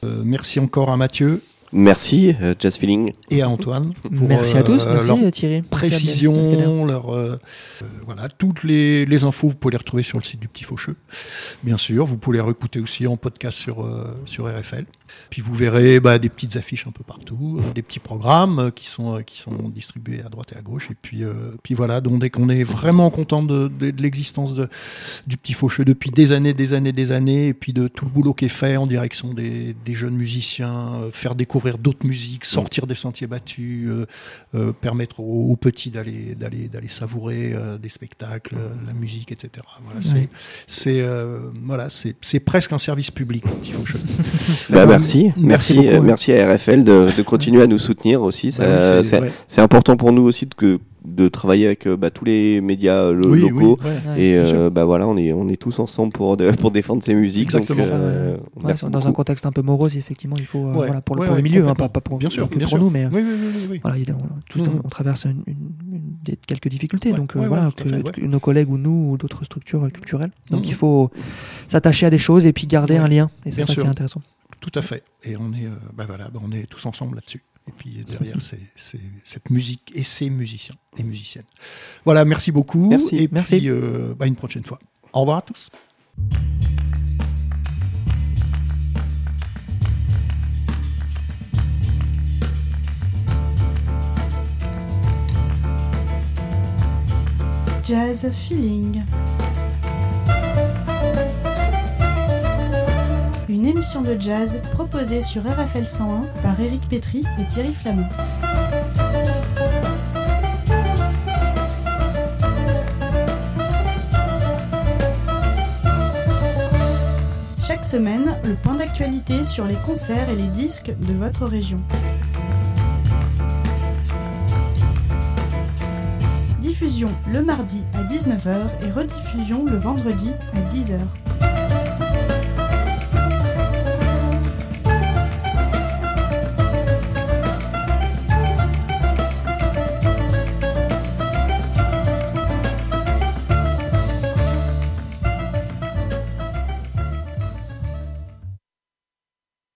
Euh, merci encore à Mathieu Merci, euh, Jazz Feeling. et à Antoine. pour, Merci à tous, euh, merci leur Thierry. Merci précision, leur, euh, euh, voilà, toutes les, les infos, vous pouvez les retrouver sur le site du Petit Faucheux. Bien sûr, vous pouvez les réécouter aussi en podcast sur, euh, sur RFL. Puis vous verrez bah, des petites affiches un peu partout, euh, des petits programmes euh, qui sont, euh, qui sont distribués à droite et à gauche. Et puis, euh, puis voilà, donc dès qu'on est vraiment content de, de, de l'existence de, du Petit Faucheux depuis des années, des années, des années, et puis de tout le boulot qui est fait en direction des, des jeunes musiciens, euh, faire découvrir d'autres musiques, sortir des sentiers battus, euh, euh, permettre aux, aux petits d'aller d'aller d'aller savourer euh, des spectacles, euh, la musique, etc. Voilà, c'est Ouais. c'est euh, voilà, c'est c'est presque un service public. le Petit Faucheux. Bah, merci, Merci merci, beaucoup, euh, ouais. merci à RFL de, de continuer à nous soutenir aussi. C'est ouais. c'est important pour nous aussi de, que- de travailler avec euh, bah, tous les médias euh, lo- Oui, oui, locaux. Ouais. Et euh, bah voilà, on est on est tous ensemble pour de- pour défendre ces musiques. Exactement. Donc, euh, Ouais, merci dans un contexte un peu morose, effectivement, il faut, euh, Ouais. voilà, pour, pour le milieu, hein, pas, pas pour, Bien sûr, pas que bien pour sûr. nous, mais Oui, oui, oui, oui, oui. voilà, il y a- on, Mhm. traverse une, une- une- des- quelques difficultés, donc voilà, que, que nos collègues ou nous ou d'autres structures culturelles. Donc Mhm. il faut s'attacher à des choses et puis garder un lien, et c'est ça qui est intéressant. Tout à fait. Et on est, euh, bah voilà, bah on est tous ensemble là-dessus. Et puis derrière, c'est c'est cette musique et ces musiciens et musiciennes. Voilà, merci beaucoup. Merci. Et Merci. puis, euh, bah, une prochaine fois. Au revoir à tous. Jazz Feeling. Une émission de jazz proposée sur RFL 101 par Éric Pétry et Thierry Flamand. Chaque semaine, le point d'actualité sur les concerts et les disques de votre région. Diffusion le mardi à 19h et rediffusion le vendredi à 10h.